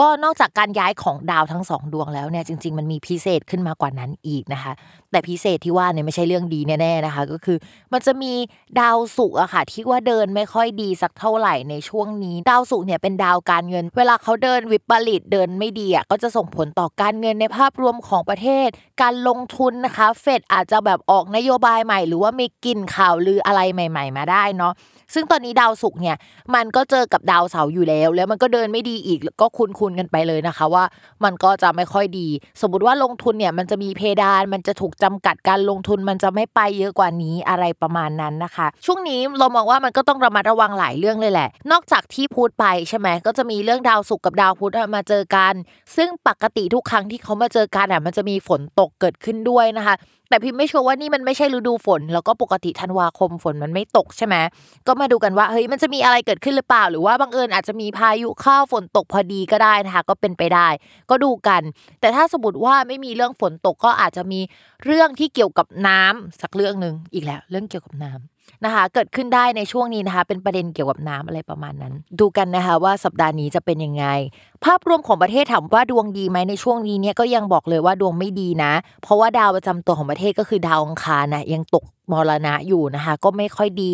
ก็นอกจากการย้ายของดาวทั้งสองดวงแล้วเนี่ยจริง ๆ มันมีพิเศษขึ้นมากว่านั้นอีกนะคะ แต่พิเศษที่ว่าเนี่ยไม่ใช่เรื่องดีแน่ๆนะคะ ก็คือมันจะมีดาวศุกร์อะค่ะ ที่ว่าเดินไม่ค่อยดีสักเท่าไหร่ในช่วงนี้ ดาวศุกร์เนี่ยเป็นดาวการเงิน เวลาเขาเดินวิปริตเดินไม่ดีอะก็จะส่งผลต่อการเงินในภาพรวมของประเทศ การลงทุนนะคะ เฟดอาจจะแบบออกนโยบายใหม่ หรือว่ามีกลิ่นข่าวลืออะไรใหม่ ๆ มาได้เนาะ ซึ่งตอนนี้ดาวศุกร์เนี่ยมันก็เจอกับดาวเสาร์อยู่แล้ว แล้วมันก็เดินไม่ดีอีกก็คุ้นๆกันไปเลยนะคะว่า มันก็จะไม่ค่อยดี สมมติว่าลงทุนเนี่ยมันจะมีเพดานมันจะถูกจำกัดการลงทุนมันจะไม่ไปเยอะกว่านี้อะไรประมาณนั้นนะคะ ช่วงนี้เรามองว่ามันก็ต้องระมัดระวังหลายเรื่องเลยแหละ นอกจากที่พูดไปใช่ไหมก็จะมีเรื่องดาวศุกร์กับดาวพุธมาเจอกัน ซึ่งปกติทุกครั้งที่เขามาเจอกันอะมันจะมีฝนตกเกิดขึ้นด้วยนะคะแต่พิมไม่ชัวร์ว่านี่มันไม่ใช่ฤดูฝน แล้วก็ปกติธันวาคมฝนมันไม่ตกใช่ไหมก็มาดูกันว่าเฮ้ยมันจะมีอะไรเกิดขึ้นหรือเปล่า หรือว่าบังเอิญอาจจะมีพายุเข้าฝนตกพอดีก็ได้นะคะก็เป็นไปได้ ก็ดูกัน แต่ถ้าสมมติว่าไม่มีเรื่องฝนตกก็อาจจะมีเรื่องที่เกี่ยวกับน้ำสักเรื่องหนึ่งอีกแล้ว เรื่องเกี่ยวกับน้ำ นะคะ เกิดขึ้นได้ในช่วงนี้นะคะ เป็นประเด็นเกี่ยวกับน้ำอะไรประมาณนั้น ดูกันนะคะว่าสัปดาห์นี้จะเป็นยังไง ภาพรวมของประเทศถามว่าดวงดีไหมในช่วงนี้เนี่ยก็ยังบอกเลยว่าดวงไม่ดีนะ เพราะว่าดาวประจำตัวของประเทศก็คือดาวอังคารนะยังตกมรณะอยู่นะคะ ก็ไม่ค่อยดี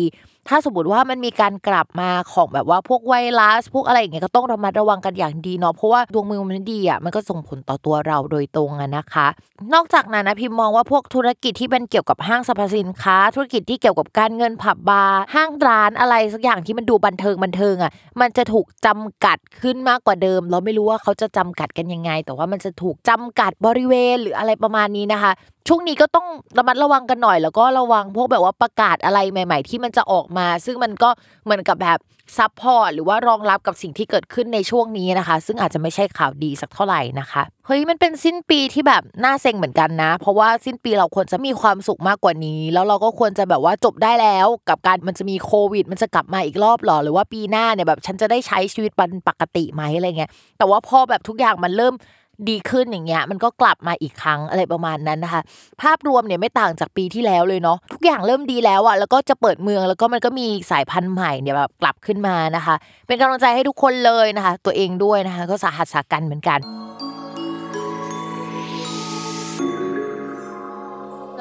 ถ้าสมมติว่ามันมีการกลับมาของแบบว่าพวกไวรัสพวกอะไรอย่างเงี้ยก็ต้องระมัดระวังกันอย่างดีเนาะเพราะว่าดวงมือมันดีอะมันก็ส่งผลต่อตัวเราโดยตรงอะนะคะ นอกจากนั้นนะพิมมองว่าพวกธุรกิจที่เป็นเกี่ยวกับห้างสรรพสินค้า ธุรกิจที่เกี่ยวกับการเงินผับบาร์ห้างร้านอะไรสักอย่างที่มันดูบันเทิงบันเทิงอะมันจะถูกจำกัดขึ้นมากกว่าเดิม เราไม่รู้ว่าเขาจะจำกัดกันยังไง แต่ว่ามันจะถูกจำกัดบริเวณหรืออะไรประมาณนี้นะคะ ช่วงนี้ก็ต้องระมัดระวังกันหน่อย แล้วก็ระวังพวกแบบว่าประกาศอะไรใหม่ ๆ ที่มันจะออกมา ซึ่งมันก็เหมือนกับแบบซับพอร์ตหรือว่ารองรับกับสิ่งที่เกิดขึ้นในช่วงนี้นะคะ ซึ่งอาจจะไม่ใช่ข่าวดีสักเท่าไหร่นะคะเฮ้ยมันเป็นสิ้นปีที่แบบน่าเซ็งเหมือนกันนะ เพราะว่าสิ้นปีเราควรจะมีความสุขมากกว่านี้ แล้วเราก็ควรจะแบบว่าจบได้แล้ว กับการมันจะมีโควิด มันจะกลับมาอีกรอบหรอหรือว่าปีหน้าเนี่ยแบบฉันจะได้ใช้ชีวิตเป็นปกติไหมอะไรเงี้ยแต่ว่าพอแบบทุกอย่างมันเริ่ม ดีขึ้นอย่างเงี้ยมันก็กลับมาอีกครั้งอะไรประมาณนั้นนะคะ ภาพรวมเนี่ยไม่ต่างจากปีที่แล้วเลยเนาะทุกอย่างเริ่มดีแล้วอะแล้วก็จะเปิดเมืองแล้วก็มันก็มีสายพันธุ์ใหม่เนี่ยแบบกลับขึ้นมานะคะ เป็นกำลังใจให้ทุกคนเลยนะคะ ตัวเองด้วยนะคะ ก็สาหัสสากันเหมือนกัน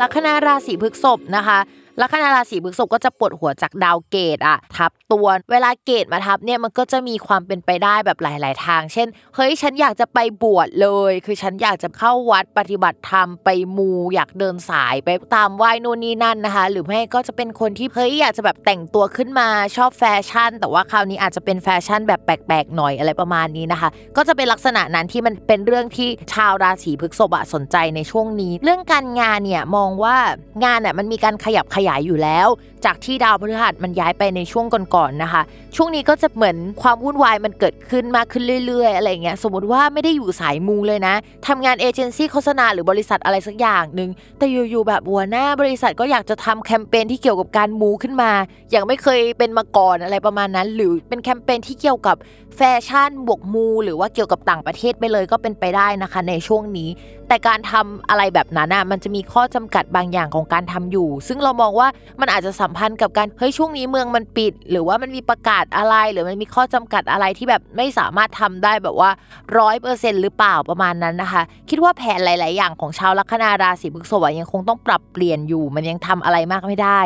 ลัคนาราศีพฤษภนะคะ ลัคนาราศีพฤษภก็จะปวดหัวจากดาวเกตอะทับตัว เวลาเกตมาทับเนี่ยมันก็จะมีความเป็นไปได้แบบหลาย ๆ ทาง เช่น เฮ้ยฉันอยากจะไปบวชเลย คือฉันอยากจะเข้าวัดปฏิบัติธรรมไปมูอยากเดินสายไปตามไหว้นู่นนี่นั่นนะคะ หรือไม่ก็จะเป็นคนที่เฮ้ยอยากจะแบบแต่งตัวขึ้นมาชอบแฟชั่น แต่ว่าคราวนี้อาจจะเป็นแฟชั่นแบบแปลก ๆ หน่อยอะไรประมาณนี้นะคะ ก็จะเป็นลักษณะนั้นที่มันเป็นเรื่องที่ชาวราศีพฤษภสนใจในช่วงนี้ เรื่องการงานเนี่ยมองว่างานเนี่ยมันมีการขยับขยายอยู่แล้ว จากที่ดาวพฤหัสมันย้ายไปในช่วงก่อนๆนะคะ ช่วงนี้ก็จะเหมือนความวุ่นวายมันเกิดขึ้นมากขึ้นเรื่อย ๆ อะไรเงี้ยสมมติว่าไม่ได้อยู่สายมูเลยนะทำงานเอเจนซี่โฆษณาหรือบริษัทอะไรสักอย่างหนึ่งแต่อยู่ๆแบบหัวหน้าบริษัทก็อยากจะทำแคมเปญที่เกี่ยวกับการมูขึ้นมา อย่างไม่เคยเป็นมาก่อนอะไรประมาณนั้น หรือเป็นแคมเปญที่เกี่ยวกับแฟชั่นบวกมู หรือว่าเกี่ยวกับต่างประเทศไปเลยก็เป็นไปได้นะคะในช่วงนี้ แต่การทำอะไรแบบนั้นอะมันจะมีข้อจำกัดบางอย่างของการทำอยู่ ซึ่งเรามองว่ามันอาจจะสัมพันธ์กับการเฮ้ยช่วงนี้เมืองมันปิด หรือว่ามันมีประกาศอะไรหรือมันมีข้อจำกัดอะไรที่แบบไม่สามารถทำได้แบบว่าร้อยเปอร์เซ็นหรือเปล่าประมาณนั้นนะคะ คิดว่าแผนหลาย ๆ อย่างของชาวลัคนาราศีพฤษภยังคงต้องปรับเปลี่ยนอยู่ มันยังทำอะไรมากไม่ได้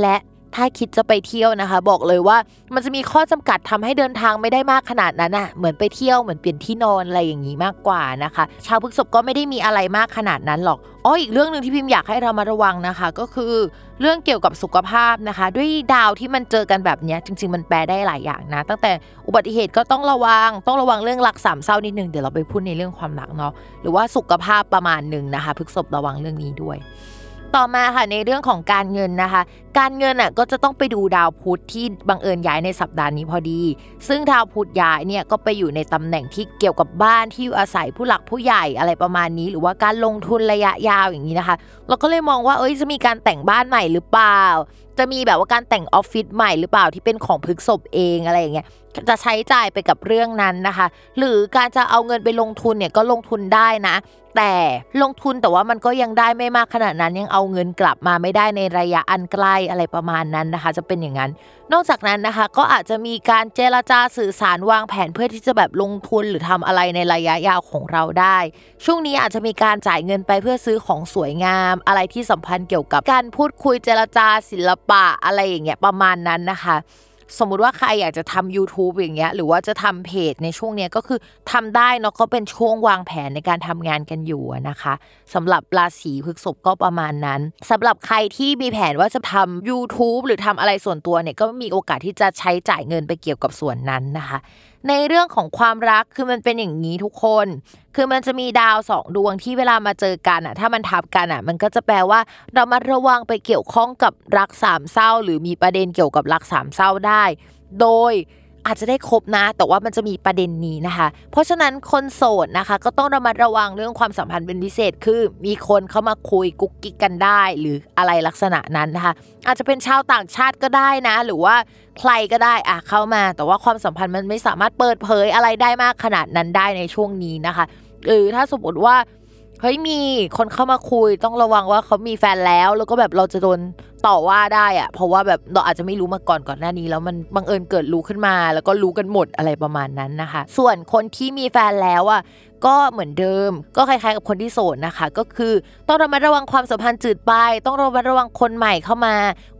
และ ถ้าคิดจะไปเที่ยวนะคะ บอกเลยว่ามันจะมีข้อจำกัดทำให้เดินทางไม่ได้มากขนาดนั้นอะเหมือนไปเที่ยวเหมือนเปลี่ยนที่นอนอะไรอย่างนี้มากกว่านะคะ ชาวพฤกษภก็ไม่ได้มีอะไรมากขนาดนั้นหรอกอ๋ออีกเรื่องหนึ่งที่พิมพ์อยากให้เรามาระวังนะคะ ก็คือเรื่องเกี่ยวกับสุขภาพนะคะ ด้วยดาวที่มันเจอกันแบบนี้จริง ๆ มันแปลได้หลายอย่างนะ ตั้งแต่อุบัติเหตุก็ต้องระวัง ต้องระวังเรื่องรักสามเศร้านิดนึงเดี๋ยวเราไปพูดในเรื่องความรักเนาะหรือว่าสุขภาพประมาณหนึ่งนะคะพฤกษภระวังเรื่องนี้ด้วยต่อมาค่ะในเรื่องของการเงินนะคะการเงินอะก็จะต้องไปดูดาวพุธที่บังเอิญย้ายในสัปดาห์นี้พอดี ซึ่งดาวพุธย้ายเนี่ยก็ไปอยู่ในตำแหน่งที่เกี่ยวกับบ้านที่อยู่อาศัยผู้หลักผู้ใหญ่อะไรประมาณนี้ หรือว่าการลงทุนระยะยาวอย่างนี้นะคะ เราก็เลยมองว่าเอ้ยจะมีการแต่งบ้านใหม่หรือเปล่า จะมีแบบว่าการแต่งออฟฟิศใหม่หรือเปล่าที่เป็นของพฤกษบเองอะไรอย่างเงี้ยจะใช้จ่ายไปกับเรื่องนั้นนะคะ หรือการจะเอาเงินไปลงทุนเนี่ยก็ลงทุนได้นะ แต่ลงทุนแต่ว่ามันก็ยังได้ไม่มากขนาดนั้นยังเอาเงินกลับมาไม่ได้ในระยะอันใกล้อะไรประมาณนั้นนะคะ จะเป็นอย่างนั้น นอกจากนั้นนะคะก็อาจจะมีการเจรจาสื่อสารวางแผนเพื่อที่จะแบบลงทุนหรือทำอะไรในระยะยาวของเราได้ ช่วงนี้อาจจะมีการจ่ายเงินไปเพื่อซื้อของสวยงาม อะไรที่สัมพันธ์เกี่ยวกับการพูดคุยเจรจาศิลปะอะไรอย่างเงี้ยประมาณนั้นนะคะ สมมุติว่าใครอยากจะทำ YouTube อย่างเงี้ย หรือว่าจะทำเพจในช่วงเนี้ยก็คือทำได้เนาะก็เป็นช่วงวางแผนในการทำงานกันอยู่นะคะสำหรับราศีพฤษภก็ประมาณนั้นสำหรับใครที่มีแผนว่าจะทำ YouTube หรือทำอะไรส่วนตัวเนี่ยก็มีโอกาสที่จะใช้จ่ายเงินไปเกี่ยวกับส่วนนั้นนะคะในเรื่องของความรักคือมันเป็นอย่างนี้ทุกคน คือมันจะมีดาวสองดวงที่เวลามาเจอกันอะ ถ้ามันทับกันอะ มันก็จะแปลว่าเรามาระวังไปเกี่ยวข้องกับรักสามเศร้า หรือมีประเด็นเกี่ยวกับรักสามเศร้าได้ โดย อาจจะได้ครบนะ แต่ว่ามันจะมีประเด็นนี้นะคะ เพราะฉะนั้นคนโสดนะคะ ก็ต้องระมัดระวังเรื่องความสัมพันธ์เป็นพิเศษ คือมีคนเข้ามาคุยกุ๊กกิ๊กกันได้ หรืออะไรลักษณะนั้นนะคะ อาจจะเป็นชาวต่างชาติก็ได้นะ หรือว่าใครก็ได้อะเข้ามา แต่ว่าความสัมพันธ์มันไม่สามารถเปิดเผยอะไรได้มากขนาดนั้นได้ในช่วงนี้นะคะหรือถ้าสมมติว่าเฮ้ยมีคนเข้ามาคุยต้องระวังว่าเขามีแฟนแล้ว แล้วก็แบบเราจะโดน ต่อว่าได้อะเพราะว่าแบบเราอาจจะไม่รู้มาก่อนก่อนหน้านี้ แล้วมันบังเอิญเกิดรู้ขึ้นมา แล้วก็รู้กันหมดอะไรประมาณนั้นนะคะ ส่วนคนที่มีแฟนแล้วอะก็เหมือนเดิม ก็คล้ายๆกับคนที่โสดนะคะ ก็คือต้องระมัดระวังความสัมพันธ์จืดไป ต้องระมัดระวังคนใหม่เข้ามา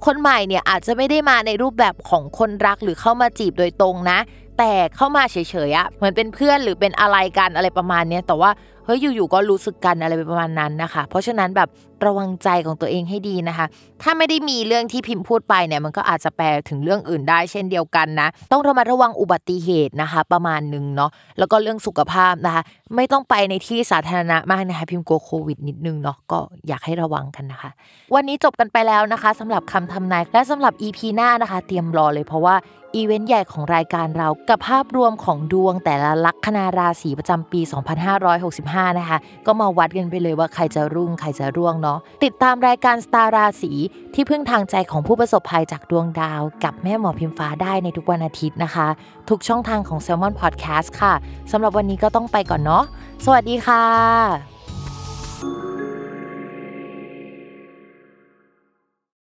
คนใหม่เนี่ยอาจจะไม่ได้มาในรูปแบบของคนรักหรือเข้ามาจีบโดยตรงนะ แต่เข้ามาเฉยๆอะเหมือนเป็นเพื่อนหรือเป็นอะไรกันอะไรประมาณเนี้ยแต่ว่าเฮ้ยอยู่ๆก็รู้สึกกันอะไรประมาณนั้นนะคะ เพราะฉะนั้นแบบระวังใจของตัวเองให้ดีนะคะ ถ้าไม่ได้มีเรื่องที่พิมพ์พูดไปเนี่ยมันก็อาจจะแปลถึงเรื่องอื่นได้เช่นเดียวกันนะ ต้องระมัดระวังอุบัติเหตุนะคะ ประมาณหนึ่งเนาะแล้วก็เรื่องสุขภาพนะคะ ไม่ต้องไปในที่สาธารณะมากนะคะ พิมพ์กลัวโควิดนิดนึงเนาะก็อยากให้ระวังกันนะคะ วันนี้จบกันไปแล้วนะคะสำหรับคำทำนายและสำหรับ EP หน้านะคะ เตรียมรอเลยเพราะว่า อีเวนต์ใหญ่ของรายการเรากับภาพรวมของดวงแต่ละลัคนาราศีประจำปี 2565 นะคะ ก็มาวัดกันไปเลยว่าใครจะรุ่งใครจะร่วงเนาะติดตามรายการสตาร์ราศีที่พึ่งทางใจของผู้ประสบภัยจากดวงดาว กับแม่หมอพิมฟ้าได้ในทุกวันอาทิตย์นะคะ ทุกช่องทางของ Salmon Podcast ค่ะสำหรับวันนี้ก็ต้องไปก่อนเนาะสวัสดีค่ะ